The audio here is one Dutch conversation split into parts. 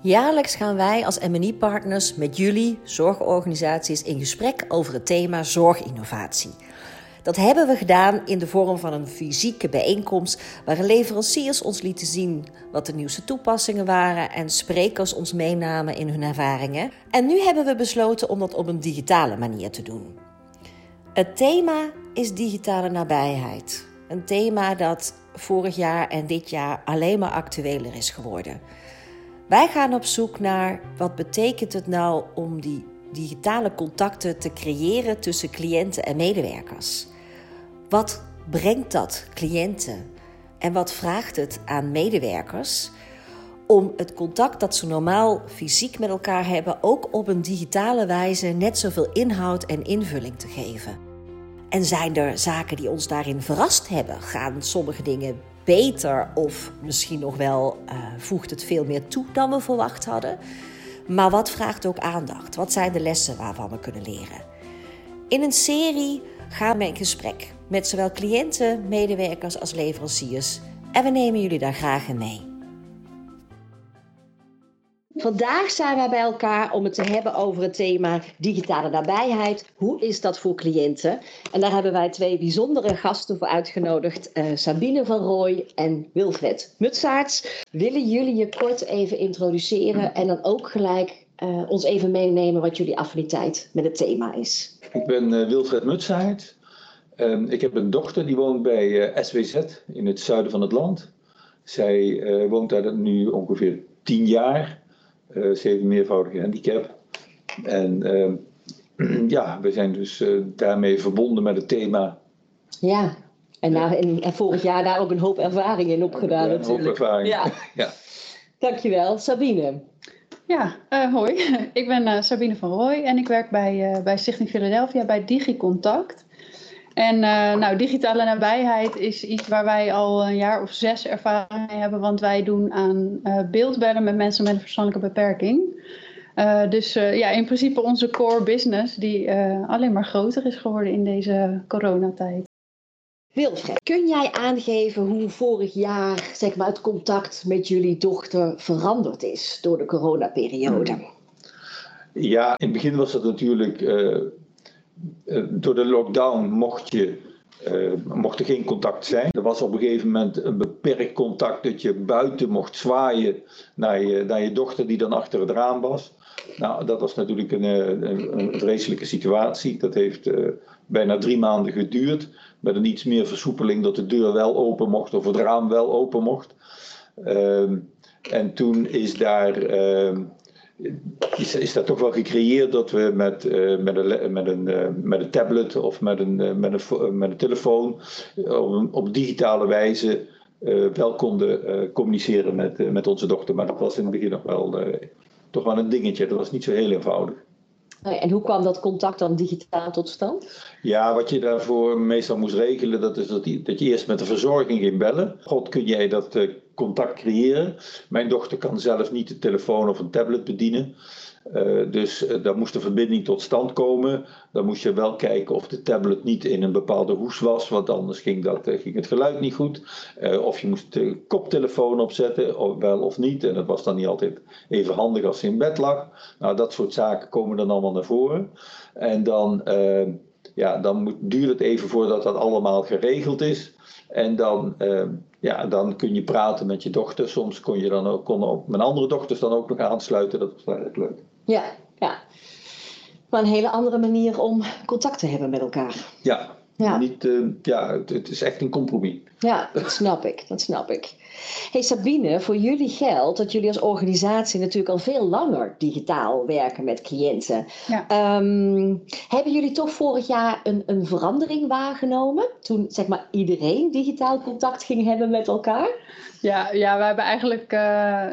Jaarlijks gaan wij als MNI-partners met jullie, zorgorganisaties, in gesprek over het thema zorginnovatie. Dat hebben we gedaan in de vorm van een fysieke bijeenkomst waarin leveranciers ons lieten zien wat de nieuwste toepassingen waren en sprekers ons meenamen in hun ervaringen. En nu hebben we besloten om dat op een digitale manier te doen. Het thema is digitale nabijheid. Een thema dat vorig jaar en dit jaar alleen maar actueler is geworden. Wij gaan op zoek naar wat betekent het nou om die digitale contacten te creëren tussen cliënten en medewerkers. Wat brengt dat cliënten en wat vraagt het aan medewerkers om het contact dat ze normaal fysiek met elkaar hebben ook op een digitale wijze net zoveel inhoud en invulling te geven? En zijn er zaken die ons daarin verrast hebben? Gaan sommige dingen beter of misschien nog wel uh, voegt het veel meer toe dan we verwacht hadden? Maar wat vraagt ook aandacht? Wat zijn de lessen waarvan we kunnen leren? In een serie gaan we in gesprek met zowel cliënten, medewerkers als leveranciers en we nemen jullie daar graag in mee. Vandaag zijn wij bij elkaar om het te hebben over het thema digitale nabijheid. Hoe is dat voor cliënten? En daar hebben wij twee bijzondere gasten voor uitgenodigd. Uh, Sabine van Rooij en Wilfred Mutsaerts. Willen jullie je kort even introduceren en dan ook gelijk uh, ons even meenemen wat jullie affiniteit met het thema is? Ik ben uh, Wilfred Mutsaerts. Ehm, ik heb een dochter die woont bij SWZ in het zuiden van het land. Zij woont daar nu ongeveer tien jaar. Uh, ze heeft een meervoudige handicap. En uh, ja, we zijn dus uh, daarmee verbonden met het thema. Ja, en, na, en, en, vorig jaar daar ook een hoop ervaring in opgedaan ja, natuurlijk. Een hoop ervaring, ja. ja. Dankjewel. Sabine. Ja, hoi. ik ben Sabine van Rooij en ik werk bij, bij Stichting Philadelphia bij DigiContact. En uh, nou, digitale nabijheid is iets waar wij al een jaar of zes ervaring mee hebben, want wij doen aan uh, beeldbellen met mensen met een verstandelijke beperking. Uh, dus ja, in principe onze core business die alleen maar groter is geworden in deze coronatijd. Wilfred, kun jij aangeven hoe vorig jaar zeg maar, het contact met jullie dochter veranderd is door de coronaperiode? Ja, in het begin was het natuurlijk uh, door de lockdown mocht, je, uh, mocht er geen contact zijn. Er was op een gegeven moment een beperkt contact dat je buiten mocht zwaaien naar je, naar je dochter die dan achter het raam was. Nou, dat was natuurlijk een, een, een vreselijke situatie. Dat heeft bijna drie maanden geduurd. Met een iets meer versoepeling dat de deur wel open mocht of het raam wel open mocht. Uh, en toen is daar is, is dat toch wel gecreëerd dat we met, uh, met, een, met, een, uh, met een tablet of met een, uh, met een, met een telefoon op, op digitale wijze wel konden communiceren met, met onze dochter. Maar dat was in het begin nog wel, toch wel een dingetje. Dat was niet zo heel eenvoudig. En hoe kwam dat contact dan digitaal tot stand? Ja, wat je daarvoor meestal moest regelen, dat is dat, die, dat je eerst met de verzorging ging bellen. God, kun jij dat uh, contact creëren? Mijn dochter kan zelf niet de telefoon of een tablet bedienen. Uh, dus uh, daar moest de verbinding tot stand komen. Dan moest je wel kijken of de tablet niet in een bepaalde hoes was, want anders ging, dat, uh, ging het geluid niet goed. of je moest de koptelefoon opzetten, of wel of niet. En dat was dan niet altijd even handig als ze in bed lag. Nou, dat soort zaken komen dan allemaal naar voren. En dan, ja, dan moet, duurt het even voordat dat allemaal geregeld is. En dan, ja, dan kun je praten met je dochter. Soms kon je dan ook, ook mijn andere dochters dan ook nog aansluiten. Dat was erg leuk. Ja, ja. Maar een hele andere manier om contact te hebben met elkaar. Ja, ja. Niet, uh, ja het, het, is echt een compromis. Ja, dat snap ik, dat snap ik. Hey Sabine, voor jullie geldt dat jullie als organisatie natuurlijk al veel langer digitaal werken met cliënten. Ja. Um, hebben jullie toch vorig jaar een, een verandering waargenomen toen zeg maar, iedereen digitaal contact ging hebben met elkaar? Ja, ja we hebben eigenlijk uh,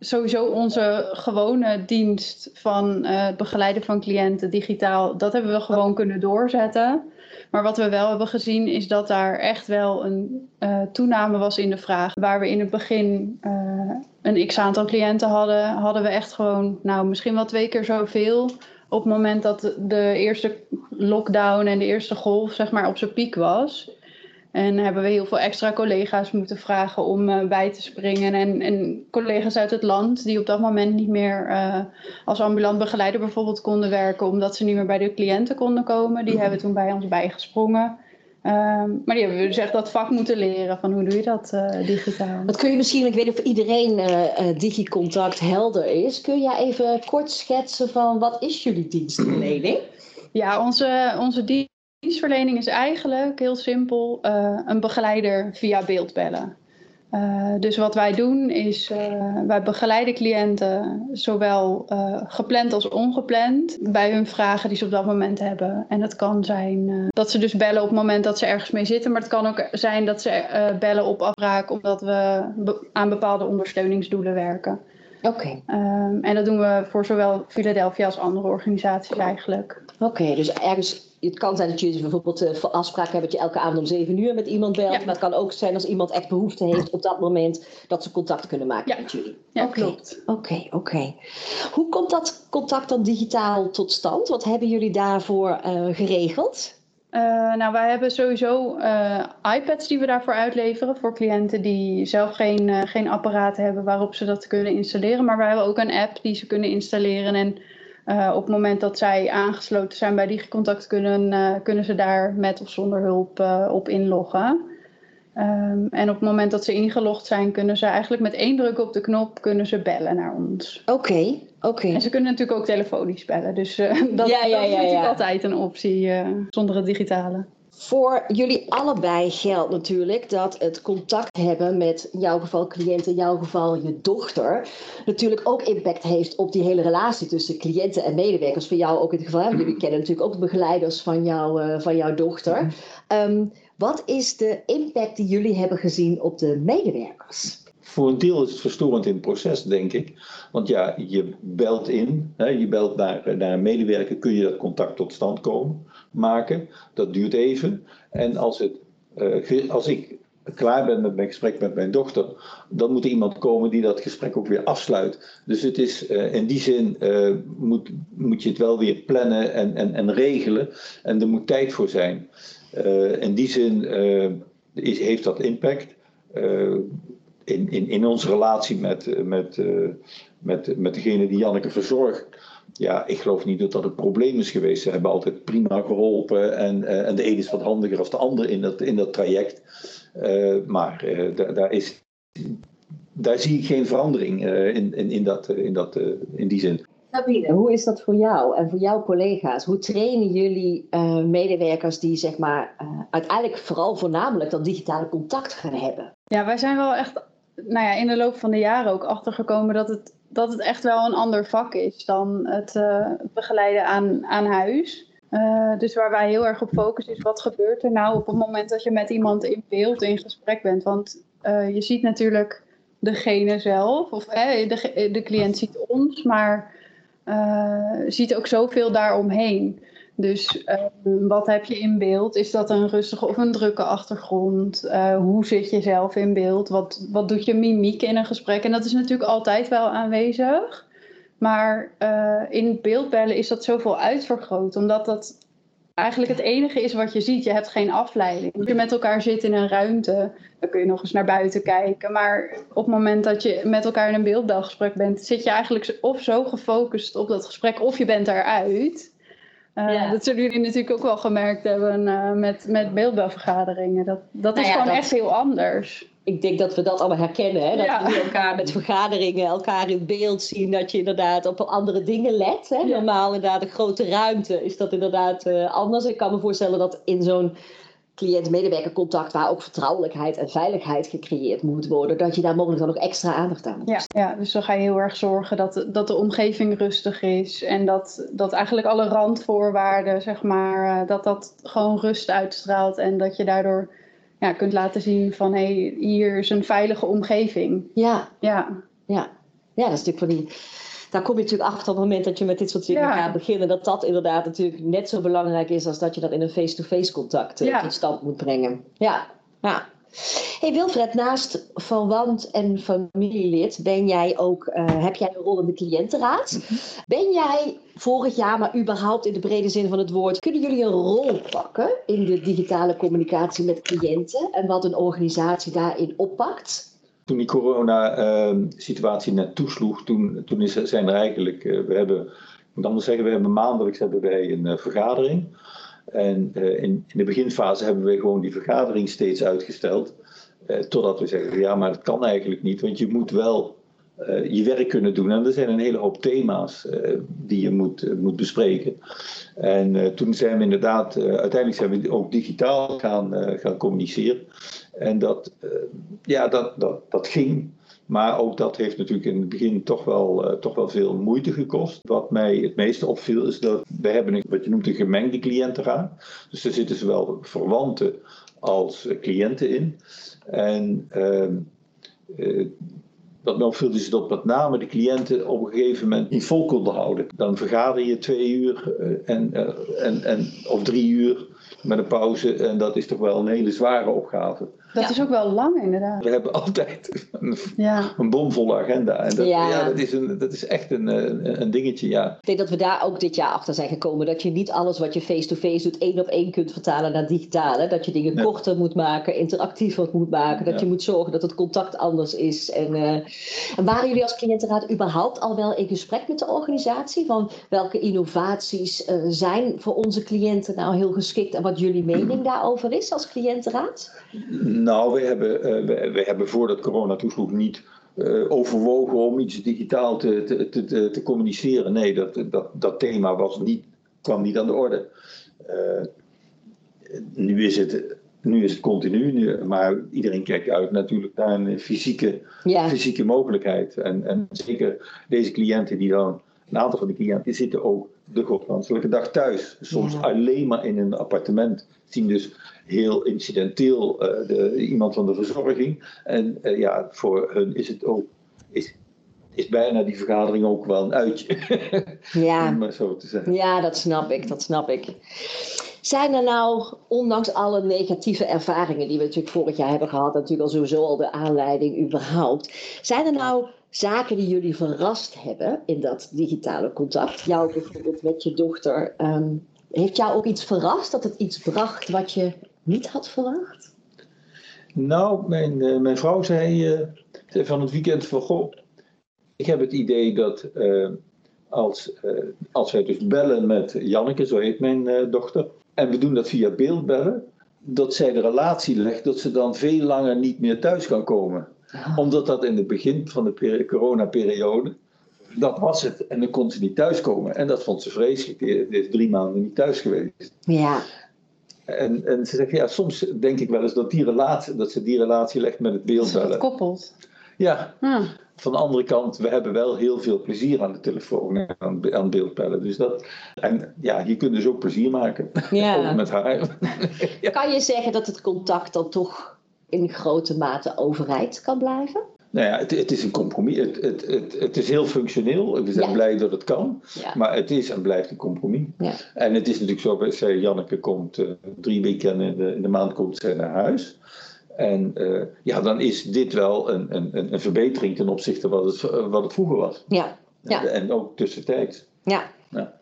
sowieso onze gewone dienst van uh, het begeleiden van cliënten digitaal, dat hebben we gewoon kunnen doorzetten. Maar wat we wel hebben gezien is dat daar echt wel een uh, toename was in de vraag. Waar we in het begin uh, een x aantal cliënten hadden, hadden we echt gewoon, nou misschien wel twee keer zoveel. Op het moment dat de eerste lockdown en de eerste golf zeg maar op zijn piek was. En hebben we heel veel extra collega's moeten vragen om uh, bij te springen. En, en, collega's uit het land die op dat moment niet meer uh, als ambulant begeleider bijvoorbeeld konden werken, omdat ze niet meer bij de cliënten konden komen, die hebben toen bij ons bijgesprongen. Um, maar die hebben we dus echt dat vak moeten leren van hoe doe je dat uh, digitaal. Wat kun je misschien, ik weet niet of iedereen uh, DigiContact helder is. Kun je even kort schetsen van wat is jullie dienstverlening? Ja, onze, onze dienstverlening is eigenlijk heel simpel uh, een begeleider via beeldbellen. Uh, dus wat wij doen is, uh, wij begeleiden cliënten zowel gepland als ongepland bij hun vragen die ze op dat moment hebben. En het kan zijn dat ze dus bellen op het moment dat ze ergens mee zitten, maar het kan ook zijn dat ze bellen op afbraak omdat we be aan bepaalde ondersteuningsdoelen werken. Oké. Okay. Um, en dat doen we voor zowel Philadelphia als andere organisaties eigenlijk. Oké, okay, dus ergens het kan zijn dat je bijvoorbeeld uh, afspraken hebt dat je elke avond om zeven uur met iemand belt. Ja. Maar het kan ook zijn als iemand echt behoefte heeft op dat moment dat ze contact kunnen maken ja. met jullie. Ja, okay. klopt. Oké, okay, oké. Hoe komt dat contact dan digitaal tot stand? Wat hebben jullie daarvoor uh, geregeld? Uh, nou, wij hebben sowieso iPads die we daarvoor uitleveren voor cliënten die zelf geen, geen apparaat hebben waarop ze dat kunnen installeren. Maar we hebben ook een app die ze kunnen installeren en uh, op het moment dat zij aangesloten zijn bij DigiContact kunnen, uh, kunnen ze daar met of zonder hulp uh, op inloggen. Um, en op het moment dat ze ingelogd zijn, kunnen ze eigenlijk met één druk op de knop kunnen ze bellen naar ons. Oké, okay, oké. Okay. En ze kunnen natuurlijk ook telefonisch bellen. Dus dat, ja, ja, ja, dat is natuurlijk altijd een optie zonder het digitale. Voor jullie allebei geldt natuurlijk dat het contact hebben met in jouw geval cliënt, in jouw geval je dochter, natuurlijk ook impact heeft op die hele relatie tussen cliënten en medewerkers. Voor jou ook in het geval, jullie kennen natuurlijk ook de begeleiders van, jou, uh, van jouw dochter. Um, wat is de impact die jullie hebben gezien op de medewerkers? Voor een deel is het verstorend in het proces, denk ik. Want ja, je belt in, hè, je belt naar een medewerker, kun je dat contact tot stand komen, maken. Dat duurt even. En als, het, uh, als ik klaar ben met mijn gesprek met mijn dochter, dan moet er iemand komen die dat gesprek ook weer afsluit. Dus het is uh, in die zin uh, moet, moet je het wel weer plannen en, en, en regelen. En er moet tijd voor zijn. in die zin is, heeft dat impact in, in, in onze relatie met, met, met, met degene die Janneke verzorgt. Ja, ik geloof niet dat dat het probleem is geweest. Ze hebben altijd prima geholpen en, uh, en de een is wat handiger dan de ander in dat, in dat traject. Uh, maar daar, is, daar zie ik geen verandering in, in, in, dat, in, dat, in die zin. Sabine, hoe is dat voor jou en voor jouw collega's? Hoe trainen jullie uh, medewerkers die zeg maar uh, uiteindelijk vooral voornamelijk dat digitale contact gaan hebben? Ja, wij zijn wel echt nou ja, in de loop van de jaren ook achtergekomen dat het, dat het echt wel een ander vak is dan het uh, begeleiden aan, aan huis. Uh, dus waar wij heel erg op focussen is wat gebeurt er nou op het moment dat je met iemand in beeld in gesprek bent. Want uh, je ziet natuurlijk degene zelf, of de, de cliënt ziet ons, maar ziet ook zoveel daaromheen. Dus uh, wat heb je in beeld? Is dat een rustige of een drukke achtergrond? Uh, hoe zit je zelf in beeld? Wat, wat doet je mimiek in een gesprek? En dat is natuurlijk altijd wel aanwezig. Maar uh, in beeldbellen is dat zoveel uitvergroot, omdat dat eigenlijk het enige is wat je ziet. Je hebt geen afleiding. Als je met elkaar zit in een ruimte, dan kun je nog eens naar buiten kijken. Maar op het moment dat je met elkaar in een beeldbelgesprek bent, zit je eigenlijk of zo gefocust op dat gesprek, of je bent eruit. Uh, ja. Dat zullen jullie natuurlijk ook wel gemerkt hebben uh, met, met beeldbelvergaderingen. Dat, dat nou is ja, gewoon dat, echt heel anders. Ik denk dat we dat allemaal herkennen. Hè? Dat ja. we elkaar met vergaderingen elkaar in beeld zien. Dat je inderdaad op andere dingen let. Hè? Normaal inderdaad een grote ruimte is dat inderdaad uh, anders. Ik kan me voorstellen dat in zo'n cliënt-medewerkercontact, waar ook vertrouwelijkheid en veiligheid gecreëerd moet worden, dat je daar mogelijk dan ook extra aandacht aan hebt. Ja, ja dus dan ga je heel erg zorgen dat, dat de omgeving rustig is en dat, dat eigenlijk alle randvoorwaarden, zeg maar, dat dat gewoon rust uitstraalt en dat je daardoor ja, kunt laten zien van hé, hey, hier is een veilige omgeving. Ja. Ja. Ja. ja, dat is natuurlijk van die daar kom je natuurlijk achter op het moment dat je met dit soort dingen ja. gaat beginnen. Dat dat inderdaad natuurlijk net zo belangrijk is als dat je dat in een face-to-face contact ja. tot stand moet brengen. Ja, ja. Hey Wilfred, naast verwant en familielid ben jij ook, uh, heb jij een rol in de cliëntenraad. Mhm. Ben jij vorig jaar, maar überhaupt in de brede zin van het woord, kunnen jullie een rol pakken in de digitale communicatie met cliënten en wat een organisatie daarin oppakt? Toen die corona-situatie net toesloeg, toen, toen is, zijn er eigenlijk, uh, we hebben, ik moet anders zeggen, we hebben maandelijks hebben wij een uh, vergadering. En uh, in, in, de beginfase hebben we gewoon die vergadering steeds uitgesteld. Totdat we zeggen, ja, maar dat kan eigenlijk niet, want je moet wel je werk kunnen doen. En er zijn een hele hoop thema's die je moet, moet bespreken. En toen zijn we inderdaad, uiteindelijk zijn we ook digitaal gaan, gaan communiceren. En dat, ja, dat, dat, dat ging. Maar ook dat heeft natuurlijk in het begin toch wel, uh, toch wel veel moeite gekost. Wat mij het meeste opviel is dat we hebben een, wat je noemt een gemengde cliëntenraad. Dus er zitten zowel verwanten als cliënten in. En uh, wat me opviel is dat met name de cliënten op een gegeven moment niet vol konden houden. Dan vergader je twee uur en, en, en, of drie uur met een pauze. En dat is toch wel een hele zware opgave. Dat is ook wel lang, inderdaad. We hebben altijd een, ja. een bomvolle agenda. En dat, ja. ja. dat, is een, dat is echt een, een, een, dingetje, ja. Ik denk dat we daar ook dit jaar achter zijn gekomen. Dat je niet alles wat je face-to-face doet één op één kunt vertalen naar digitale. Dat je dingen korter moet maken, interactiever moet maken. Dat je moet zorgen dat het contact anders is. En, uh, en waren jullie als cliëntenraad überhaupt al wel in gesprek met de organisatie? Van welke innovaties uh, zijn voor onze cliënten nou heel geschikt? En wat jullie mening daarover is als cliëntenraad? Nou, we hebben, uh, we, we, hebben voordat corona toesloeg niet uh, overwogen om iets digitaal te, te, te, te, communiceren. Nee, dat, dat, dat thema was niet, kwam niet aan de orde. Uh, nu, is het, nu is het continu, nu, maar iedereen kijkt uit natuurlijk naar een fysieke, ja. fysieke mogelijkheid. En, en zeker deze cliënten die dan, een aantal van de cliënten zitten ook de godsganselijke dag thuis. Soms ja. alleen maar in een appartement. Zien dus heel incidenteel uh, de, iemand van de verzorging. En uh, ja, voor hun is het ook. Is, is bijna die vergadering ook wel een uitje. Ja. Om maar zo te zeggen. Ja, dat snap ik, dat snap ik. Zijn er nou, ondanks alle negatieve ervaringen die we natuurlijk vorig jaar hebben gehad, natuurlijk al sowieso al de aanleiding überhaupt, zijn er nou zaken die jullie verrast hebben in dat digitale contact? Jou bijvoorbeeld met je dochter. Um, heeft jou ook iets verrast dat het iets bracht wat je niet had verwacht? Nou, mijn, uh, mijn vrouw zei, zei, van het weekend van goh, ik heb het idee dat uh, als, als wij dus bellen met Janneke, zo heet mijn dochter, en we doen dat via beeldbellen, dat zij de relatie legt dat ze dan veel langer niet meer thuis kan komen. Ah. Omdat dat in het begin van de coronaperiode, dat was het. En dan kon ze niet thuiskomen. En dat vond ze vreselijk. Die is drie maanden niet thuis geweest. Ja. En, en ze zegt, ja, soms denk ik wel eens dat, die relatie, dat ze die relatie legt met het beeldbellen. Dat koppelt. Ja. Ah. Van de andere kant, we hebben wel heel veel plezier aan de telefoon en aan, aan beeldbellen. Dus dat, en ja, je kunt dus ook plezier maken. Ja. met haar. ja. Kan je zeggen dat het contact dan toch in grote mate overeind kan blijven? Nou ja, het, het, is een compromis. Het, het, het, is heel functioneel. We zijn ja. blij dat het kan. Ja. Maar het is en blijft een compromis. Ja. En het is natuurlijk zo, zei Janneke komt uh, drie weken in de, in de maand komt zij naar huis. En uh, ja, dan is dit wel een, een, een verbetering ten opzichte van wat het, wat het vroeger was. Ja. ja. En ook tussentijds. Ja. ja.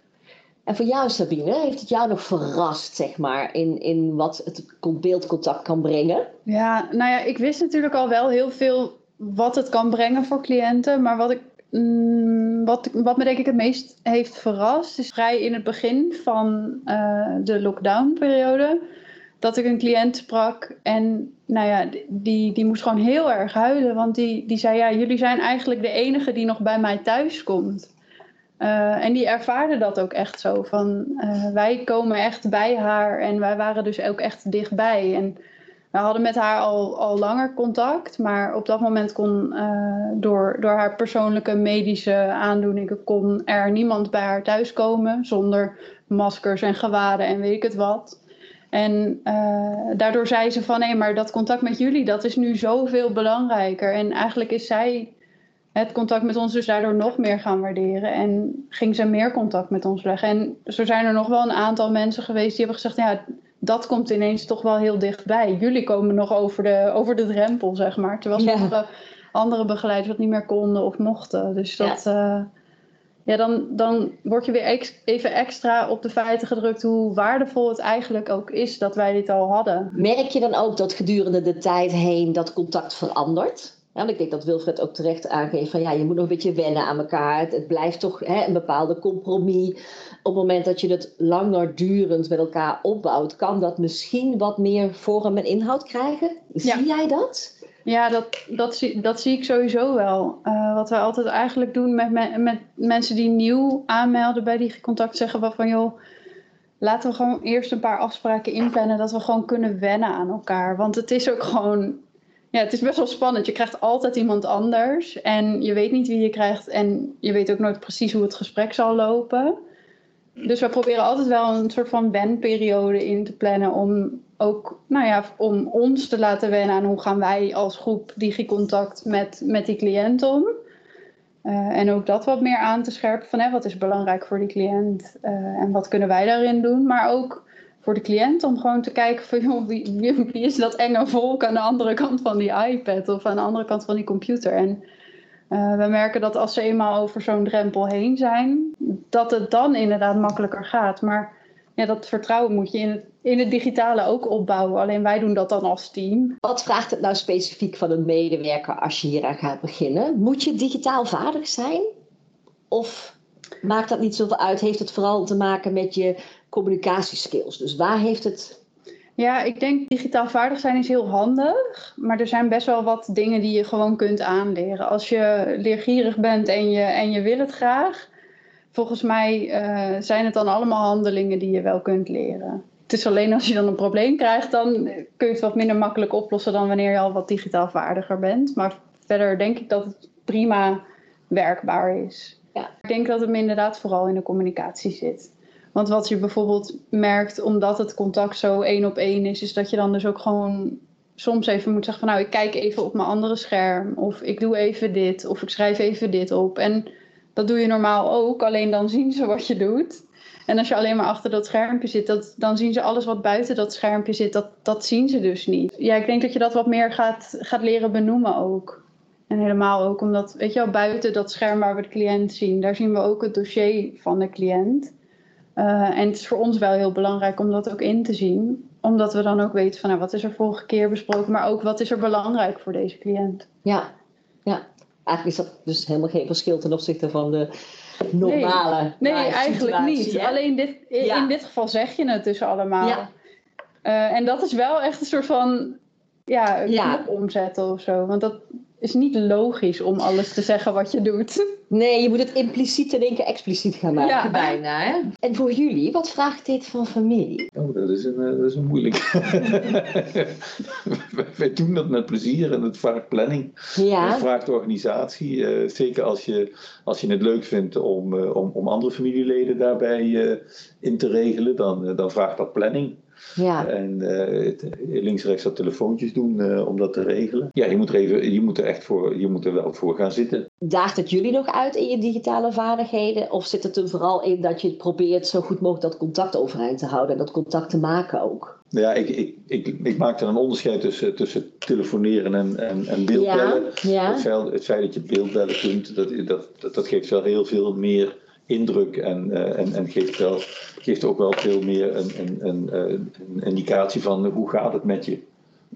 En voor jou, Sabine, heeft het jou nog verrast, zeg maar, in, in wat het beeldcontact kan brengen? Ja, nou ja, ik wist natuurlijk al wel heel veel wat het kan brengen voor cliënten. Maar wat, ik, mm, wat, wat me denk ik het meest heeft verrast, is vrij in het begin van uh, de lockdown-periode. Dat ik een cliënt sprak en nou ja, die, die moest gewoon heel erg huilen. Want die, die zei, ja, jullie zijn eigenlijk de enige die nog bij mij thuis komt. Uh, en die ervaarde dat ook echt zo. Van, uh, wij komen echt bij haar en wij waren dus ook echt dichtbij. En we hadden met haar al, al langer contact, maar op dat moment kon uh, door, door haar persoonlijke medische aandoeningen kon er niemand bij haar thuiskomen zonder maskers en gewaden en weet ik het wat. En uh, daardoor zei ze van hé, maar dat contact met jullie, dat is nu zoveel belangrijker. En eigenlijk is zij het contact met ons dus daardoor nog meer gaan waarderen. En ging ze meer contact met ons leggen. En zo zijn er nog wel een aantal mensen geweest die hebben gezegd, ja, dat komt ineens toch wel heel dichtbij. Jullie komen nog over de, over de drempel, zeg maar. Terwijl Ja. sommige andere begeleiders dat niet meer konden of mochten. Dus dat, ja. Ja, dan, dan word je weer ex- even extra op de feiten gedrukt hoe waardevol het eigenlijk ook is dat wij dit al hadden. Merk je dan ook dat gedurende de tijd heen dat contact verandert? Ja, want ik denk dat Wilfred ook terecht aangeeft van ja, je moet nog een beetje wennen aan elkaar. Het, het blijft toch hè, een bepaalde compromis. Op het moment dat je het langer durend met elkaar opbouwt, kan dat misschien wat meer vorm en inhoud krijgen. Zie jij dat? Ja, dat, dat, zie, dat zie ik sowieso wel. Uh, wat wij altijd eigenlijk doen met, me, met mensen die nieuw aanmelden bij die contact, zeggen we van joh, laten we gewoon eerst een paar afspraken inplannen, dat we gewoon kunnen wennen aan elkaar. Want het is ook gewoon, ja, het is best wel spannend. Je krijgt altijd iemand anders en je weet niet wie je krijgt en je weet ook nooit precies hoe het gesprek zal lopen. Dus we proberen altijd wel een soort van wenperiode in te plannen om ook, nou ja, om ons te laten wennen aan hoe gaan wij als groep digicontact met, met die cliënt om. Uh, en ook dat wat meer aan te scherpen van hè, wat is belangrijk voor die cliënt uh, en wat kunnen wij daarin doen. Maar ook voor de cliënt om gewoon te kijken van joh, wie, wie is dat enge volk aan de andere kant van die iPad of aan de andere kant van die computer. En uh, we merken dat als ze eenmaal over zo'n drempel heen zijn, dat het dan inderdaad makkelijker gaat. Maar ja, dat vertrouwen moet je in het, in het digitale ook opbouwen. Alleen wij doen dat dan als team. Wat vraagt het nou specifiek van een medewerker als je hieraan gaat beginnen? Moet je digitaal vaardig zijn? Of maakt dat niet zoveel uit? Heeft het vooral te maken met je communicatieskills? Dus waar heeft het ja, ik denk digitaal vaardig zijn is heel handig. Maar er zijn best wel wat dingen die je gewoon kunt aanleren. Als je leergierig bent en je, en je wil het graag. Volgens mij uh, zijn het dan allemaal handelingen die je wel kunt leren. Het is alleen als je dan een probleem krijgt, dan kun je het wat minder makkelijk oplossen dan wanneer je al wat digitaal vaardiger bent. Maar verder denk ik dat het prima werkbaar is. Ja. Ik denk dat het inderdaad vooral in de communicatie zit. Want wat je bijvoorbeeld merkt, omdat het contact zo één op één is, is dat je dan dus ook gewoon soms even moet zeggen van nou, ik kijk even op mijn andere scherm. Of ik doe even dit. Of ik schrijf even dit op. En dat doe je normaal ook, alleen dan zien ze wat je doet. En als je alleen maar achter dat schermpje zit, dat, dan zien ze alles wat buiten dat schermpje zit, dat, dat zien ze dus niet. Ja, ik denk dat je dat wat meer gaat, gaat leren benoemen ook. En helemaal ook omdat, weet je wel, buiten dat scherm waar we de cliënt zien, daar zien we ook het dossier van de cliënt. Uh, en het is voor ons wel heel belangrijk om dat ook in te zien. Omdat we dan ook weten van nou, wat is er vorige keer besproken, maar ook wat is er belangrijk voor deze cliënt. Ja, ja. Eigenlijk is dat dus helemaal geen verschil ten opzichte van de normale. Nee, nee eigenlijk niet. Hè? Alleen dit, in, ja. in, dit geval zeg je het dus allemaal. Ja. Uh, en dat is wel echt een soort van ja, Ja. omzetten of zo. Want dat is niet logisch om alles te zeggen wat je doet. Nee, je moet het impliciet in één keer expliciet gaan maken, Ja. bijna. Hè? En voor jullie, wat vraagt dit van familie? Oh, dat is een, eh, dat is een moeilijk. Wij- doen dat met plezier en het vraagt planning. Het Ja, vraagt organisatie. eh, zeker als je, als je het leuk vindt om, eh, om, om andere familieleden daarbij eh, in te regelen, dan, dan vraagt dat planning. Ja. En eh, het- links en rechts dat telefoontjes doen eh, om dat te regelen. Ja, je moet er, even, je moet er echt voor, je moet er wel voor gaan zitten. Daagt het jullie nog uit in je digitale vaardigheden? Of zit het er vooral in dat je probeert zo goed mogelijk dat contact overeind te houden en dat contact te maken ook? Nou Ja, ik, ik, ik, ik maak er een onderscheid tussen, tussen telefoneren en, en, en beeldbellen. ja. Het, feit, het feit dat je beeldbellen kunt, dat, dat, dat, dat geeft wel heel veel meer indruk en, eh, en, en geeft, wel, geeft ook wel veel meer een, een, een, een indicatie van hoe gaat het met je.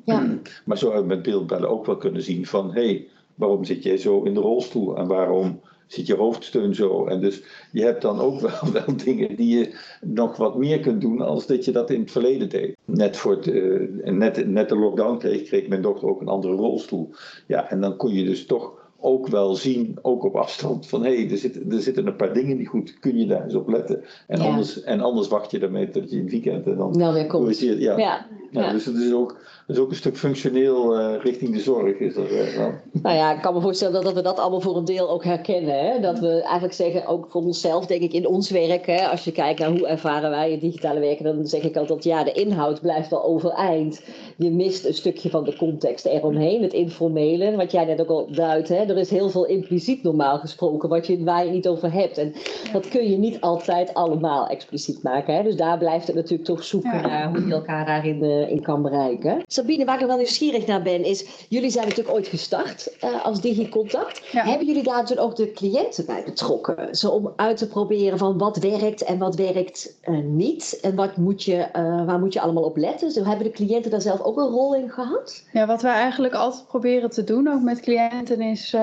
Ja. Maar zo hebben we met beeldbellen ook wel kunnen zien van hé, hey, waarom zit jij zo in de rolstoel en waarom zit je hoofdsteun zo? En dus je hebt dan ook wel, wel dingen die je nog wat meer kunt doen als dat je dat in het verleden deed. Net, voor het, eh, net, net de lockdown kreeg, kreeg mijn dochter ook een andere rolstoel. Ja, en dan kon je dus toch ook wel zien, ook op afstand, van hé, hey, er, zitten, er zitten een paar dingen niet goed, kun je daar eens op letten. En, Ja. anders, en anders wacht je daarmee tot je in het weekend en dan Nou, weer komt. je- ja. Ja, Ja, Dus het is ook, is ook een stuk functioneel uh, richting de zorg. Is er, uh, nou ja, ik kan me voorstellen dat, dat we dat allemaal voor een deel ook herkennen. Hè? Dat we eigenlijk zeggen, ook voor onszelf, denk ik, in ons werk. Hè? Als je kijkt naar hoe ervaren wij het digitale werken, dan zeg ik altijd, ja, de inhoud blijft wel overeind. Je mist een stukje van de context eromheen, het informele, wat jij net ook al duidt. Hè? Er is heel veel impliciet normaal gesproken, wat je, waar je niet over hebt. En dat kun je niet altijd allemaal expliciet maken. Hè? Dus daar blijft het natuurlijk toch zoeken naar hoe je elkaar daarin uh, in kan bereiken. Sabine, waar ik wel nieuwsgierig naar ben, is: jullie zijn natuurlijk ooit gestart uh, als DigiContact. Ja. Hebben jullie daar toen ook de cliënten bij betrokken? Zo om uit te proberen van wat werkt en wat werkt uh, niet. En wat moet je, waar moet je allemaal op letten? Zo hebben de cliënten daar zelf ook een rol in gehad? Ja, wat wij eigenlijk altijd proberen te doen, ook met cliënten, is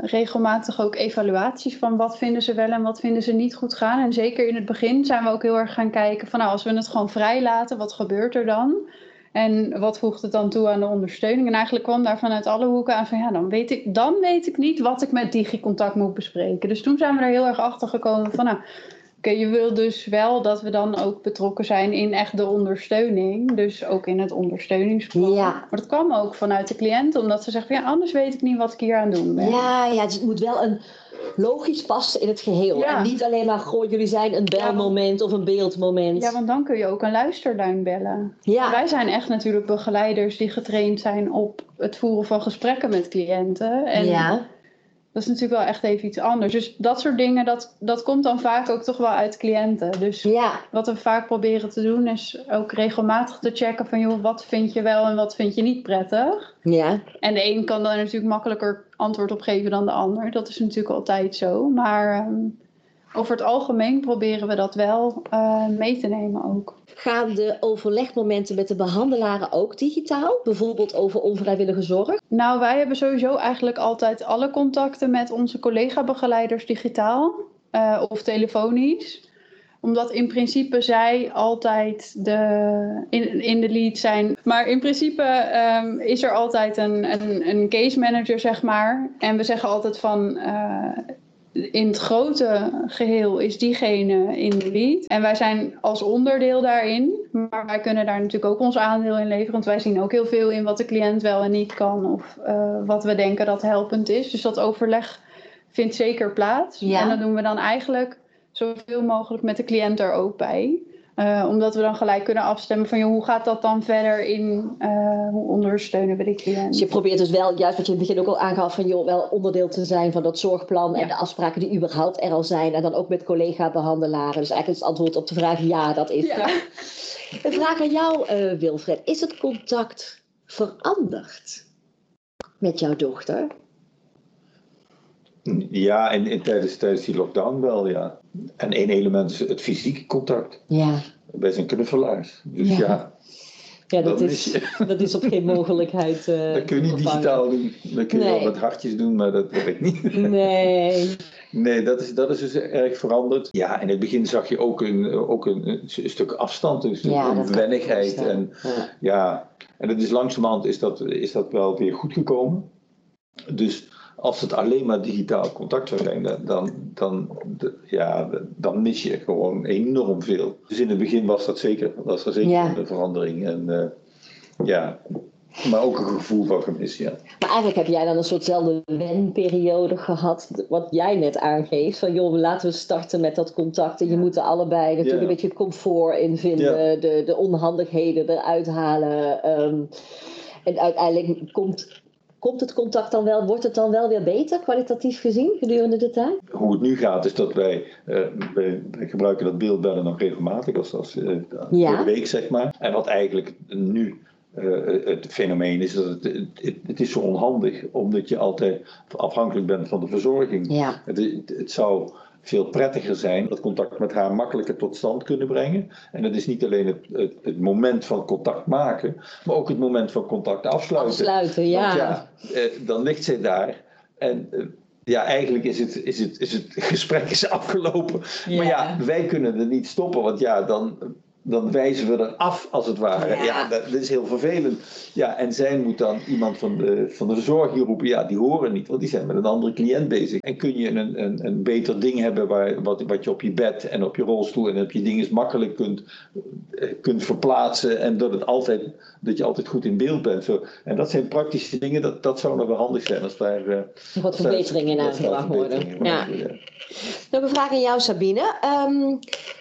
regelmatig ook evaluaties van wat vinden ze wel en wat vinden ze niet goed gaan. En zeker in het begin zijn we ook heel erg gaan kijken van nou, als we het gewoon vrij laten, wat gebeurt er dan? En wat voegt het dan toe aan de ondersteuning? En eigenlijk kwam daar vanuit alle hoeken aan van ja, dan weet ik, dan weet ik niet wat ik met DigiContact moet bespreken. Dus toen zijn we er heel erg achter gekomen van nou, oké, je wil dus wel dat we dan ook betrokken zijn in echt de ondersteuning. Dus ook in het ondersteuningsplan. Ja. Maar dat kwam ook vanuit de cliënt, omdat ze zeggen van ja, anders weet ik niet wat ik hier aan doen ben. Ja, ja, dus het moet wel een logisch past in het geheel. En niet alleen maar, goh, jullie zijn een belmoment of een beeldmoment. Ja, want dan kun je ook een luisterduin bellen. Ja. Wij zijn echt natuurlijk begeleiders die getraind zijn op het voeren van gesprekken met cliënten. En ja. Dat is natuurlijk wel echt even iets anders. Dus dat soort dingen, dat, dat komt dan vaak ook toch wel uit cliënten. Dus ja. wat we vaak proberen te doen, is ook regelmatig te checken van joh, wat vind je wel en wat vind je niet prettig. Ja. En de een kan daar natuurlijk makkelijker antwoord op geven dan de ander. Dat is natuurlijk altijd zo. Maar ehm, over het algemeen proberen we dat wel uh, mee te nemen ook. Gaan de overlegmomenten met de behandelaren ook digitaal? Bijvoorbeeld over onvrijwillige zorg? Nou, wij hebben sowieso eigenlijk altijd alle contacten met onze collega-begeleiders digitaal uh, of telefonisch omdat in principe zij altijd de, in, in de lead zijn. Maar in principe um, is er altijd een, een, een, case manager, zeg maar. En we zeggen altijd van. Uh, in het grote geheel is diegene in de lead. En wij zijn als onderdeel daarin. Maar wij kunnen daar natuurlijk ook ons aandeel in leveren. Want wij zien ook heel veel in wat de cliënt wel en niet kan. Of uh, wat we denken dat helpend is. Dus dat overleg vindt zeker plaats. Ja. En dat doen we dan eigenlijk zoveel mogelijk met de cliënt er ook bij. Uh, omdat we dan gelijk kunnen afstemmen van joh, hoe gaat dat dan verder in uh, hoe ondersteunen we de cliënt. Dus je probeert dus wel, juist wat je in het begin ook al aangaf, van joh, wel onderdeel te zijn van dat zorgplan en de afspraken die überhaupt er al zijn. En dan ook met collega-behandelaren. Dus eigenlijk is het antwoord op de vraag ja, dat is ja. Een vraag aan jou, uh, Wilfred. Is het contact veranderd met jouw dochter? Ja, en, en tijdens, tijdens die lockdown wel, ja. En één element is het fysieke contact. Ja. Wij zijn knuffelaars. Dus ja. ja. dat, is, dat is op geen mogelijkheid. Uh, dat kun je niet digitaal doen. Dat kun je wel met hartjes doen, maar dat werkt niet. Nee. Nee, dat is, dat is dus erg veranderd. Ja, in het begin zag je ook een, ook een, een stuk afstand, dus ja, een wennigheid. En, ja. ja. en dat is langzamerhand is dat, is dat wel weer goed gekomen. Dus als het alleen maar digitaal contact zou zijn, dan, dan, ja, dan mis je gewoon enorm veel. Dus in het begin was dat zeker, was er zeker een verandering. En, uh, ja, maar ook een gevoel van gemis, ja. Maar eigenlijk heb jij dan een soortzelfde wenperiode gehad, wat jij net aangeeft. Van joh, laten we starten met dat contact. En je moet er allebei natuurlijk een beetje het comfort in vinden, de, de onhandigheden eruit halen. Um, en uiteindelijk komt Komt het contact dan wel, wordt het dan wel weer beter, kwalitatief gezien, gedurende de tijd? Hoe het nu gaat, is dat wij, uh, wij, gebruiken dat beeldbellen nog regelmatig, als, als uh, ja. de week zeg maar. En wat eigenlijk nu uh, het fenomeen is dat het, het, het, is zo onhandig, omdat je altijd afhankelijk bent van de verzorging. Ja. Het, het, zou veel prettiger zijn, dat contact met haar makkelijker tot stand kunnen brengen. En dat is niet alleen het, het, het moment van contact maken, maar ook het moment van contact afsluiten. Afsluiten, ja. Want ja, eh, dan ligt zij daar en eh, ja, eigenlijk is het, is het, is het gesprek is afgelopen. Maar ja, wij kunnen er niet stoppen, want ja, dan dan wijzen we er af als het ware. Ja. Ja, dat, is heel vervelend. Ja, en zij moet dan iemand van de, van de zorg hier roepen. Ja, die horen niet, want die zijn met een andere cliënt bezig. En kun je een, een, een beter ding hebben waar, wat, wat je op je bed en op je rolstoel en op je dingen makkelijk kunt, eh, kunt verplaatsen. En dat, het altijd, dat je altijd goed in beeld bent. Zo. En dat zijn praktische dingen, dat, dat zou nog wel handig zijn als daar... eh, Wat verbeteringen in aangebracht worden. Ja. Nou, een vraag aan jou, Sabine. Ehm,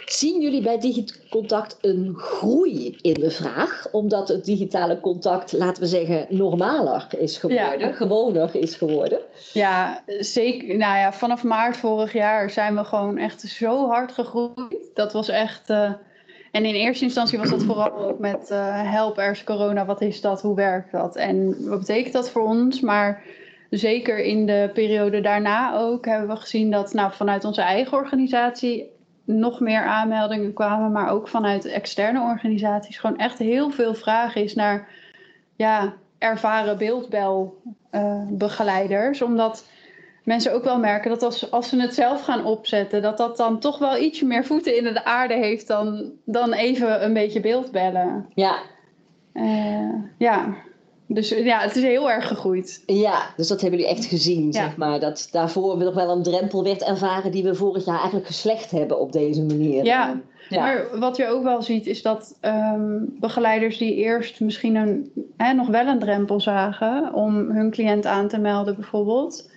zien jullie bij DigiContact een groei in de vraag? Omdat het digitale contact, laten we zeggen, normaler is geworden, Ja. gewoner is geworden. Ja, zeker. Nou ja, vanaf maart vorig jaar zijn we gewoon echt zo hard gegroeid. Dat was echt. eh, en in eerste instantie was dat vooral ook met eh help, er is corona, wat is dat, hoe werkt dat en wat betekent dat voor ons? Maar zeker in de periode daarna ook hebben we gezien dat nou, vanuit onze eigen organisatie nog meer aanmeldingen kwamen, maar ook vanuit externe organisaties gewoon echt heel veel vraag is naar ja, ervaren beeldbelbegeleiders. omdat mensen ook wel merken dat als, als ze het zelf gaan opzetten, dat dat dan toch wel ietsje meer voeten in de aarde heeft dan, dan even een beetje beeldbellen. Ja, Eh, ja, dus ja, het is heel erg gegroeid. ja, dus dat hebben jullie echt gezien, Ja. zeg maar. Dat daarvoor nog wel een drempel werd ervaren die we vorig jaar eigenlijk geslecht hebben op deze manier. Ja. Ja. Maar wat je ook wel ziet is dat ehm, begeleiders die eerst misschien een, hè, nog wel een drempel zagen om hun cliënt aan te melden bijvoorbeeld.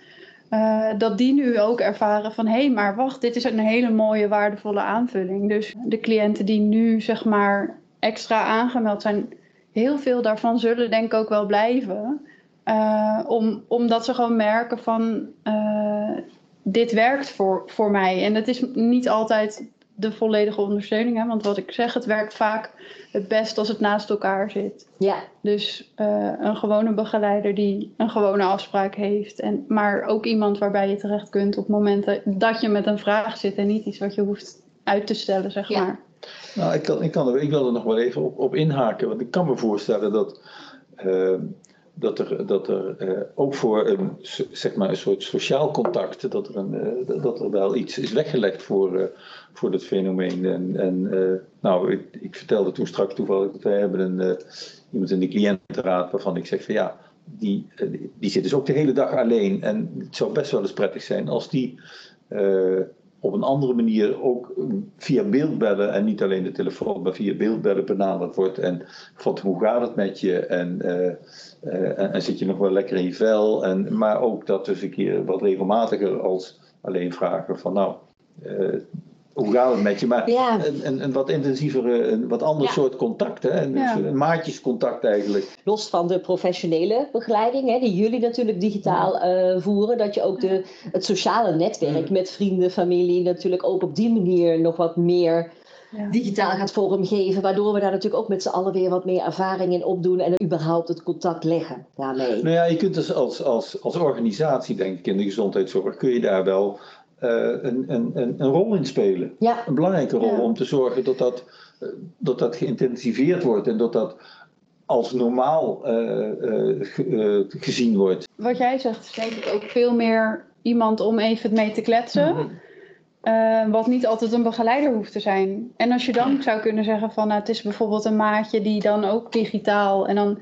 eh, dat die nu ook ervaren van hé, hey, maar wacht, dit is een hele mooie, waardevolle aanvulling. Dus de cliënten die nu zeg maar extra aangemeld zijn, heel veel daarvan zullen denk ik ook wel blijven. Eh, om, omdat ze gewoon merken van eh, dit werkt voor, voor mij. En het is niet altijd de volledige ondersteuning. Hè? Want wat ik zeg, het werkt vaak het best als het naast elkaar zit. ja, Dus eh, een gewone begeleider die een gewone afspraak heeft. En, maar ook iemand waarbij je terecht kunt op momenten dat je met een vraag zit en niet iets wat je hoeft uit te stellen, zeg Ja. maar. Nou, ik, kan, ik, kan er, ik wil er nog wel even op, op inhaken. Want ik kan me voorstellen dat, eh, dat er, dat er eh, ook voor een, zeg maar een soort sociaal contact, dat er, een, eh, dat er wel iets is weggelegd voor, eh, voor dat fenomeen. En, en nou, ik, ik vertelde toen straks toevallig dat wij hebben een, iemand in de cliëntenraad waarvan ik zeg van ja, die, die zit dus ook de hele dag alleen. En het zou best wel eens prettig zijn als die op een andere manier ook eh, via beeldbellen en niet alleen de telefoon, maar via beeldbellen benaderd wordt. En van hoe gaat het met je? En, eh, eh, en, en zit je nog wel lekker in je vel? En, maar ook dat dus een keer wat regelmatiger als alleen vragen van nou. eh, hoe gaat het met je? Maar Ja. een, een, een wat intensiever, een wat ander Ja. soort contact. Hè? Een, Ja. een maatjescontact eigenlijk. los van de professionele begeleiding, hè, die jullie natuurlijk digitaal eh, voeren, dat je ook de, het sociale netwerk met vrienden, familie, natuurlijk ook op die manier nog wat meer Ja. digitaal gaat vormgeven, waardoor we daar natuurlijk ook met z'n allen weer wat meer ervaring in opdoen en überhaupt het contact leggen daarmee. Nou ja, je kunt dus als, als, als organisatie, denk ik, in de gezondheidszorg, kun je daar wel eh, een, een, een, een rol in spelen. Ja, Een belangrijke rol Ja. om te zorgen dat dat, eh, dat dat geïntensiveerd wordt en dat dat als normaal eh, eh, ge- eh, gezien wordt. Wat jij zegt is denk ik ook veel meer iemand om even mee te kletsen. Eh, wat niet altijd een begeleider hoeft te zijn. En als je dan zou kunnen zeggen van nou, het is bijvoorbeeld een maatje die dan ook digitaal en dan,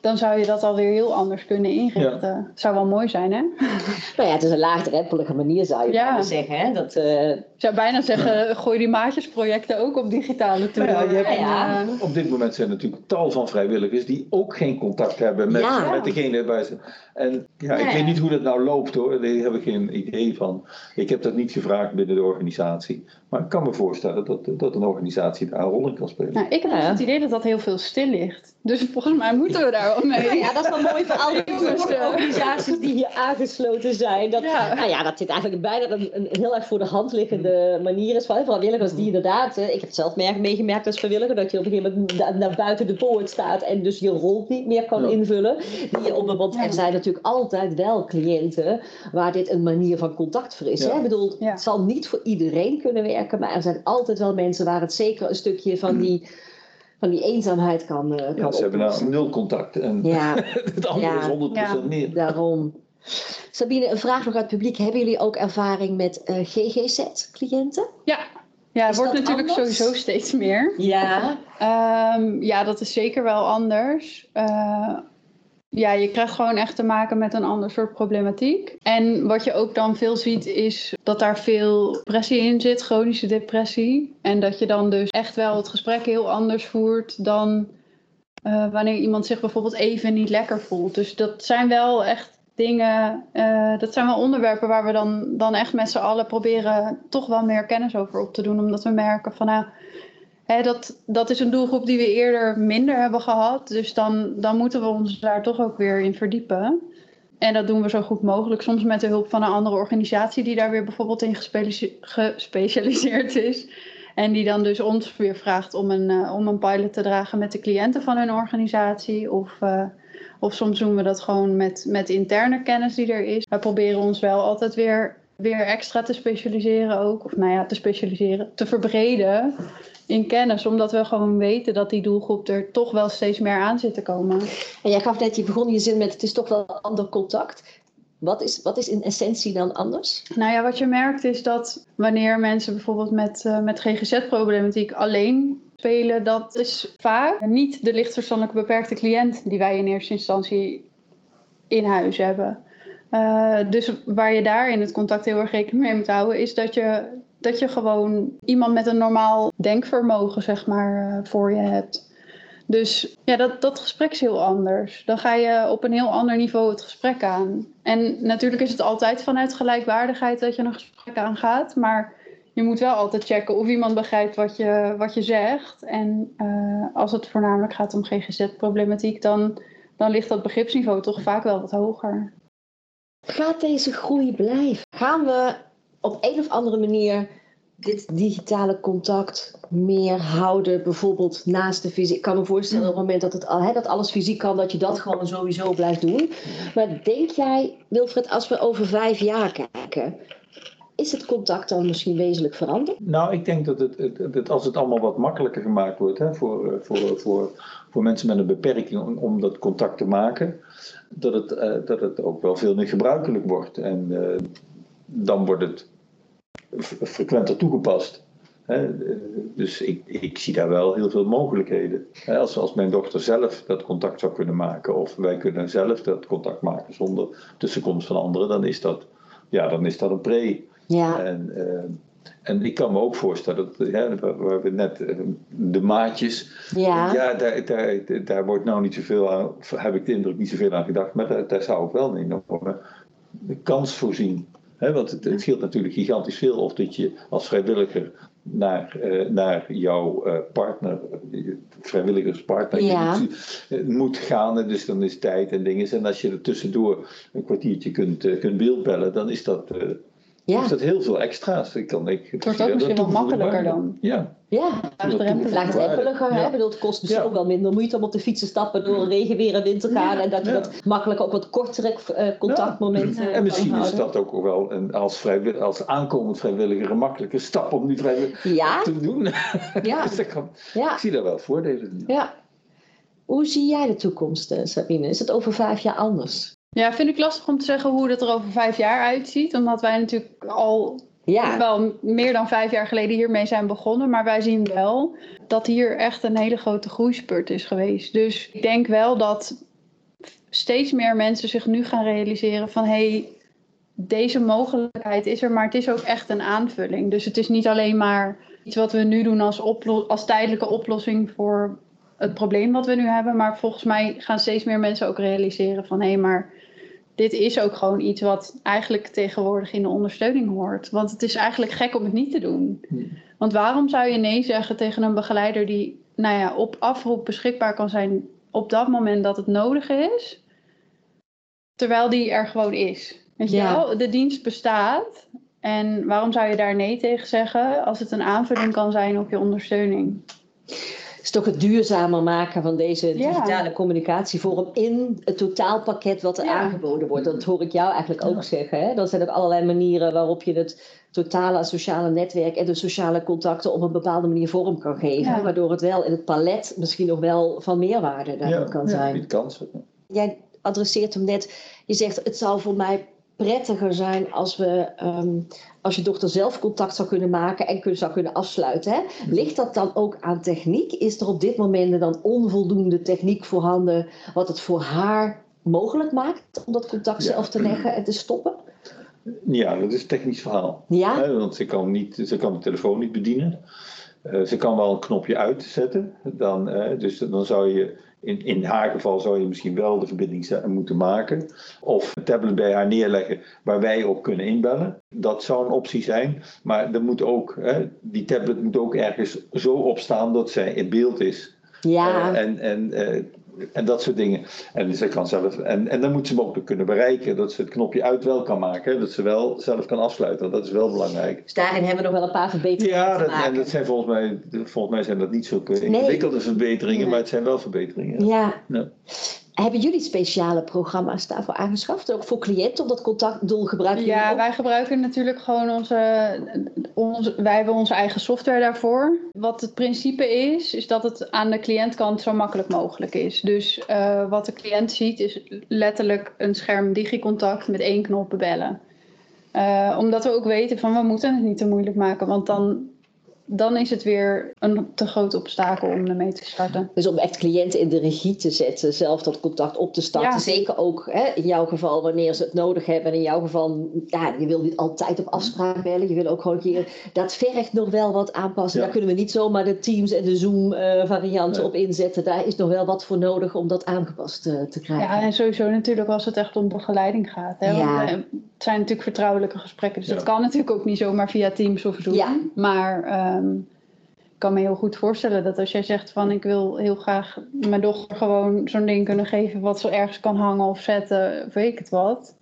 dan zou je dat alweer heel anders kunnen inrichten. Zou wel mooi zijn, hè? nou ja, het is een laagdrempelige manier zou je Ja. kunnen zeggen. Hè? Dat, eh, Ik zou bijna zeggen, gooi die maatjesprojecten ook op digitale. Nou ja, je hebt- Ja. eh, Op dit moment zijn er natuurlijk tal van vrijwilligers die ook geen contact hebben met, Ja. met degene waar ze. En ja, ik Ja. weet niet hoe dat nou loopt hoor, daar heb ik geen idee van. Ik heb dat niet gevraagd binnen de organisatie. Maar ik kan me voorstellen dat, dat een organisatie daar een rol in kan spelen. nou, ik heb Ja. het idee dat dat heel veel stil ligt. Dus volgens mij moeten we daar Nou ja, dat is wel mooi voor al die eh, organisaties die hier aangesloten zijn. Dat, Ja. Nou ja, dat dit eigenlijk bijna een, een heel erg voor de hand liggende manier is. Van vrijwilligers die inderdaad, hè, ik heb het zelf meegemaakt als vrijwilliger, dat je op een gegeven moment na- naar buiten de poort staat en dus je rol niet meer kan Ja. invullen. Die op, want er zijn natuurlijk altijd wel cliënten waar dit een manier van contact voor is. Ja. Hè? Ik bedoel, het zal niet voor iedereen kunnen werken, maar er zijn altijd wel mensen waar het zeker een stukje van die, van die eenzaamheid kan, eh, kan Ja, ze hebben nou nul contact en Ja. het andere Ja. is 100% Ja. meer. Daarom. Sabine, een vraag nog uit het publiek. Hebben jullie ook ervaring met eh, GGZ-cliënten? Ja, Ja, het wordt natuurlijk anders? sowieso steeds meer. Ja, Ehm, ja, dat is zeker wel anders. Eh, ja, je krijgt gewoon echt te maken met een ander soort problematiek. En wat je ook dan veel ziet is dat daar veel depressie in zit, chronische depressie. En dat je dan dus echt wel het gesprek heel anders voert dan eh, wanneer iemand zich bijvoorbeeld even niet lekker voelt. Dus dat zijn wel echt dingen, eh, dat zijn wel onderwerpen waar we dan, dan echt met z'n allen proberen toch wel meer kennis over op te doen. Omdat we merken van nou, dat, dat is een doelgroep die we eerder minder hebben gehad. Dus dan, dan moeten we ons daar toch ook weer in verdiepen. En dat doen we zo goed mogelijk. Soms met de hulp van een andere organisatie die daar weer bijvoorbeeld in gespecia- gespecialiseerd is. En die dan dus ons weer vraagt om een, eh, om een pilot te dragen met de cliënten van hun organisatie. Of, eh, of soms doen we dat gewoon met, met interne kennis die er is. We proberen ons wel altijd weer, weer extra te specialiseren ook. Of nou ja, te specialiseren, te verbreden in kennis. Omdat we gewoon weten dat die doelgroep er toch wel steeds meer aan zit te komen. en jij gaf net, je begon je zin met het is toch wel ander contact. Wat is, wat is in essentie dan anders? Nou ja, wat je merkt is dat wanneer mensen bijvoorbeeld met, eh, met GGZ-problematiek alleen spelen, dat is vaak niet de lichtverstandelijk beperkte cliënt die wij in eerste instantie in huis hebben. Eh, dus waar je daar in het contact heel erg rekening mee moet houden, is dat je, dat je gewoon iemand met een normaal denkvermogen, zeg maar, eh, voor je hebt. Dus ja, dat, dat gesprek is heel anders. Dan ga je op een heel ander niveau het gesprek aan. En natuurlijk is het altijd vanuit gelijkwaardigheid dat je een gesprek aangaat. Maar je moet wel altijd checken of iemand begrijpt wat je, wat je zegt. En eh, als het voornamelijk gaat om GGZ-problematiek, dan, dan ligt dat begripsniveau toch vaak wel wat hoger. Gaat deze groei blijven? Gaan we op een of andere manier dit digitale contact meer houden, bijvoorbeeld naast de fysiek? Ik kan me voorstellen op het moment dat, het, hè, dat alles fysiek kan, dat je dat gewoon sowieso blijft doen. Maar denk jij, Wilfred, als we over vijf jaar kijken, is het contact dan misschien wezenlijk veranderd? Nou, ik denk dat het, het, als het allemaal wat makkelijker gemaakt wordt hè, voor, eh, voor, voor, voor mensen met een beperking om, om dat contact te maken, dat het, eh, dat het ook wel veel meer gebruikelijk wordt. En eh, dan wordt het frequenter toegepast. Dus ik, ik zie daar wel heel veel mogelijkheden. Als, als mijn dochter zelf dat contact zou kunnen maken, of wij kunnen zelf dat contact maken zonder tussenkomst van anderen, dan is dat, ja, dan is dat een pre. Ja, En, eh, en ik kan me ook voorstellen, dat, waar waar we net eh, de maatjes, ja. ja, daar, daar, daar wordt nou niet zoveel aan, heb ik de indruk, niet zoveel aan gedacht, maar daar, daar zou ik wel een enorme kans voor zien. Want het, het scheelt natuurlijk gigantisch veel of dat je als vrijwilliger naar, eh, naar jouw eh, partner, eh, vrijwilligerspartner, Ja. moet, moet gaan. En dus dan is tijd en dingen. En als je er tussendoor een kwartiertje kunt, kunt beeldbellen, dan is dat, Ja, is dat heel veel extra's. Ik kan, ik, Het wordt ook misschien wel makkelijker dan. Ja. ja. Laagdrempeliger? Ja. Bedoel, het kost misschien Ja. ook wel minder moeite om op de fiets te stappen door regen, weer en wind te gaan. En dat je Ja. dat makkelijk ook wat kortere eh, contactmomenten En kan misschien is dat ook wel een, als, vrijwilliger, als aankomend vrijwilliger een makkelijke stap om die vrijwilliger Ja, te doen. ja, Dus dat kan- ja, ik zie daar wel voordelen in. ja. Hoe zie jij de toekomst, eh, Sabine? Is het over vijf jaar anders? Ja, vind ik lastig om te zeggen hoe dat er over vijf jaar uitziet. Omdat wij natuurlijk al Ja, wel meer dan vijf jaar geleden hiermee zijn begonnen. Maar wij zien wel dat hier echt een hele grote groeispurt is geweest. Dus ik denk wel dat steeds meer mensen zich nu gaan realiseren van... hé, hey, deze mogelijkheid is er, maar het is ook echt een aanvulling. Dus het is niet alleen maar iets wat we nu doen als, als tijdelijke oplossing voor het probleem wat we nu hebben. Maar volgens mij gaan steeds meer mensen ook realiseren van... hé, hey, maar dit is ook gewoon iets wat eigenlijk tegenwoordig in de ondersteuning hoort. Want het is eigenlijk gek om het niet te doen. Hmm. Want waarom zou je nee zeggen tegen een begeleider die nou ja, op afroep beschikbaar kan zijn op dat moment dat het nodig is, terwijl die er gewoon is? Weet je Ja. wel, de dienst bestaat. En waarom zou je daar nee tegen zeggen als het een aanvulling kan zijn op je ondersteuning? Het is toch het duurzamer maken van deze Ja. digitale communicatievorm in het totaalpakket wat er Ja. aangeboden wordt. Dat hoor ik jou eigenlijk ook Ja. zeggen. Hè? Er zijn ook allerlei manieren waarop je het totale sociale netwerk en de sociale contacten op een bepaalde manier vorm kan geven. Ja. Waardoor het wel in het palet misschien nog wel van meerwaarde daarin kan ja, zijn. biedt kansen. Jij adresseert hem net, je zegt het zou voor mij prettiger zijn als, we, ehm, als je dochter zelf contact zou kunnen maken en kun, zou kunnen afsluiten. Hè? Ligt dat dan ook aan techniek? Is er op dit moment dan onvoldoende techniek voorhanden wat het voor haar mogelijk maakt om dat contact zelf te leggen en te stoppen? Ja, dat is een technisch verhaal. Ja? want ze kan, niet, ze kan de telefoon niet bedienen. Uh, ze kan wel een knopje uitzetten. Dan, uh, dus dan zou je in, in haar geval zou je misschien wel de verbinding moeten maken. Of een tablet bij haar neerleggen waar wij op kunnen inbellen. Dat zou een optie zijn. Maar er moet ook, hè, die tablet moet ook ergens zo opstaan dat zij in beeld is. Ja. Uh, en en en dat soort dingen. En ze kan zelf, en, en dan moet ze hem ook kunnen bereiken, dat ze het knopje uit wel kan maken, dat ze wel zelf kan afsluiten. Dat is wel belangrijk. Dus daarin hebben we nog wel een paar verbeteringen ja, maken. en dat zijn volgens mij, volgens mij zijn dat niet zulke ingewikkelde verbeteringen, maar het zijn wel verbeteringen. Ja. ja. Hebben jullie speciale programma's daarvoor aangeschaft? Ook voor cliënten, om dat contactdoel gebruiken Ja, wij gebruiken natuurlijk gewoon onze, onze... Wij hebben onze eigen software daarvoor. Wat het principe is, is dat het aan de cliëntkant zo makkelijk mogelijk is. Dus uh, wat de cliënt ziet is letterlijk een scherm digicontact met één knop bellen. Uh, omdat we ook weten van we moeten het niet te moeilijk maken, want dan dan is het weer een te groot obstakel om ermee te starten. Dus om echt cliënten in de regie te zetten, zelf dat contact op te starten. Ja. Zeker ook hè, in jouw geval wanneer ze het nodig hebben. En in jouw geval, ja, je wil niet altijd op afspraak bellen. Je wil ook gewoon een keer, dat vergt nog wel wat aanpassen. Ja. Daar kunnen we niet zomaar de Teams en de Zoom uh, varianten Nee. op inzetten. Daar is nog wel wat voor nodig om dat aangepast uh, te krijgen. Ja, en sowieso natuurlijk als het echt om begeleiding gaat. Hè? Ja. Want, eh, het zijn natuurlijk vertrouwelijke gesprekken. Dus Ja. dat kan natuurlijk ook niet zomaar via Teams of Zoom. Ja. Maar ehm, ik kan me heel goed voorstellen dat als jij zegt van ik wil heel graag mijn dochter gewoon zo'n ding kunnen geven wat ze ergens kan hangen of zetten, of weet ik het wat.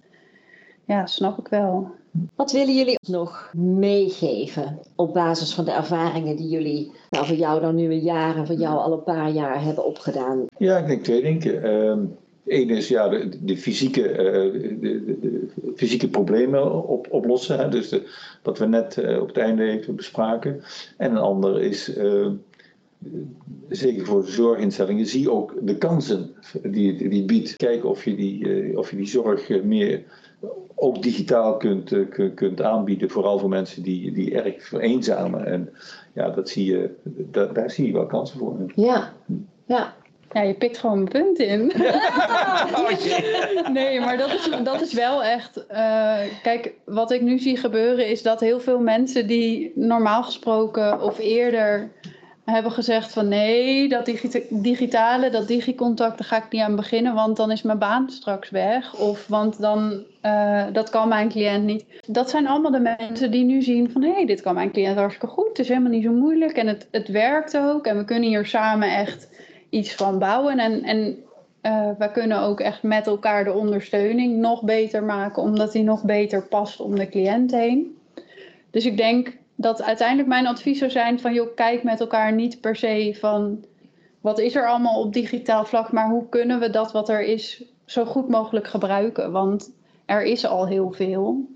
Ja, snap ik wel. Wat willen jullie nog meegeven op basis van de ervaringen die jullie nou, voor jou dan nu een jaar en voor jou al een paar jaar hebben opgedaan? Ja, ik denk twee dingen. Ehm Eén is ja, de, de, fysieke, eh, de, de, de fysieke problemen op, oplossen. Hè? Dus wat we net eh, op het einde even bespraken. En een ander is, eh, zeker voor zorginstellingen, zie ook de kansen die het die biedt. Kijken of je die, of je die zorg meer ook digitaal kunt, kun- kunt aanbieden. Vooral voor mensen die, die erg vereenzamen. En ja, dat zie je, da- daar zie je wel kansen voor. Ja, ja. Ja, je pikt gewoon mijn punt in. nee, maar dat is, dat is wel echt. eh, kijk, wat ik nu zie gebeuren is dat heel veel mensen die normaal gesproken of eerder hebben gezegd van nee, dat digita- digitale, dat digicontact, daar ga ik niet aan beginnen, want dan is mijn baan straks weg. Of want dan, eh, dat kan mijn cliënt niet. Dat zijn allemaal de mensen die nu zien van hé, hey, dit kan mijn cliënt hartstikke goed. Het is helemaal niet zo moeilijk en het, het werkt ook. En we kunnen hier samen echt iets van bouwen. En, en eh, we kunnen ook echt met elkaar de ondersteuning nog beter maken, omdat die nog beter past om de cliënt heen. Dus ik denk dat uiteindelijk mijn advies zou zijn van joh, kijk met elkaar niet per se van wat is er allemaal op digitaal vlak, maar hoe kunnen we dat wat er is zo goed mogelijk gebruiken? Want er is al heel veel.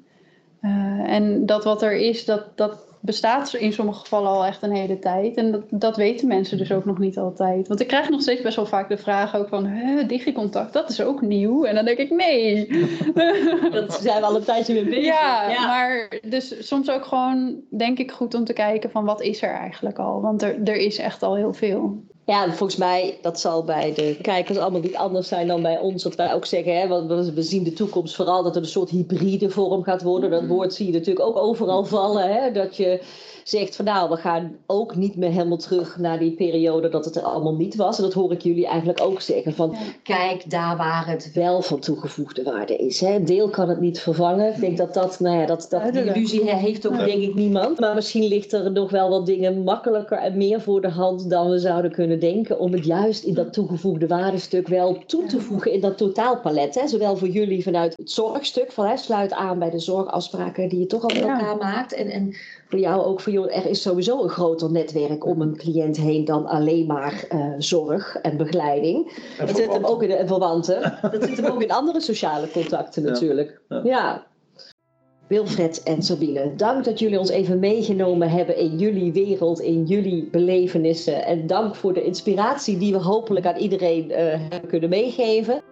Eh, en dat wat er is, dat, dat bestaat in sommige gevallen al echt een hele tijd. En dat, dat weten mensen dus ook nog niet altijd. Want ik krijg nog steeds best wel vaak de vraag ook van... "Hè, digicontact, dat is ook nieuw. En dan denk ik, nee. Dat zijn we al een tijdje mee bezig. Ja, maar dus soms ook gewoon denk ik goed om te kijken van wat is er eigenlijk al. Want er, er is echt al heel veel. Ja, en volgens mij, dat zal bij de kijkers allemaal niet anders zijn dan bij ons. Dat wij ook zeggen, hè, want we- zien de toekomst vooral dat het een soort hybride vorm gaat worden. Dat woord zie je natuurlijk ook overal vallen. Hè, dat je zegt van nou, we gaan ook niet meer helemaal terug naar die periode dat het er allemaal niet was. En dat hoor ik jullie eigenlijk ook zeggen. Van kijk daar waar het wel van toegevoegde waarde is. Hè. Een deel kan het niet vervangen. Ik denk dat dat, nou ja, dat, dat die illusie heeft ook denk ik niemand. Maar misschien ligt er nog wel wat dingen makkelijker en meer voor de hand dan we zouden kunnen denken. Om het juist in dat toegevoegde waardestuk wel toe te voegen in dat totaalpalet. Hè. Zowel voor jullie vanuit het zorgstuk, van hè, sluit aan bij de zorgafspraken die je toch al met Ja. elkaar maakt. En, en voor jou ook voor jou, er is sowieso een groter netwerk om een cliënt heen dan alleen maar eh, zorg en begeleiding. En Dat zit hem ook in de en verwanten. Dat zit hem ook in andere sociale contacten natuurlijk. Ja. Ja. Wilfred en Sabine, dank dat jullie ons even meegenomen hebben in jullie wereld, in jullie belevenissen. En dank voor de inspiratie die we hopelijk aan iedereen eh, hebben kunnen meegeven.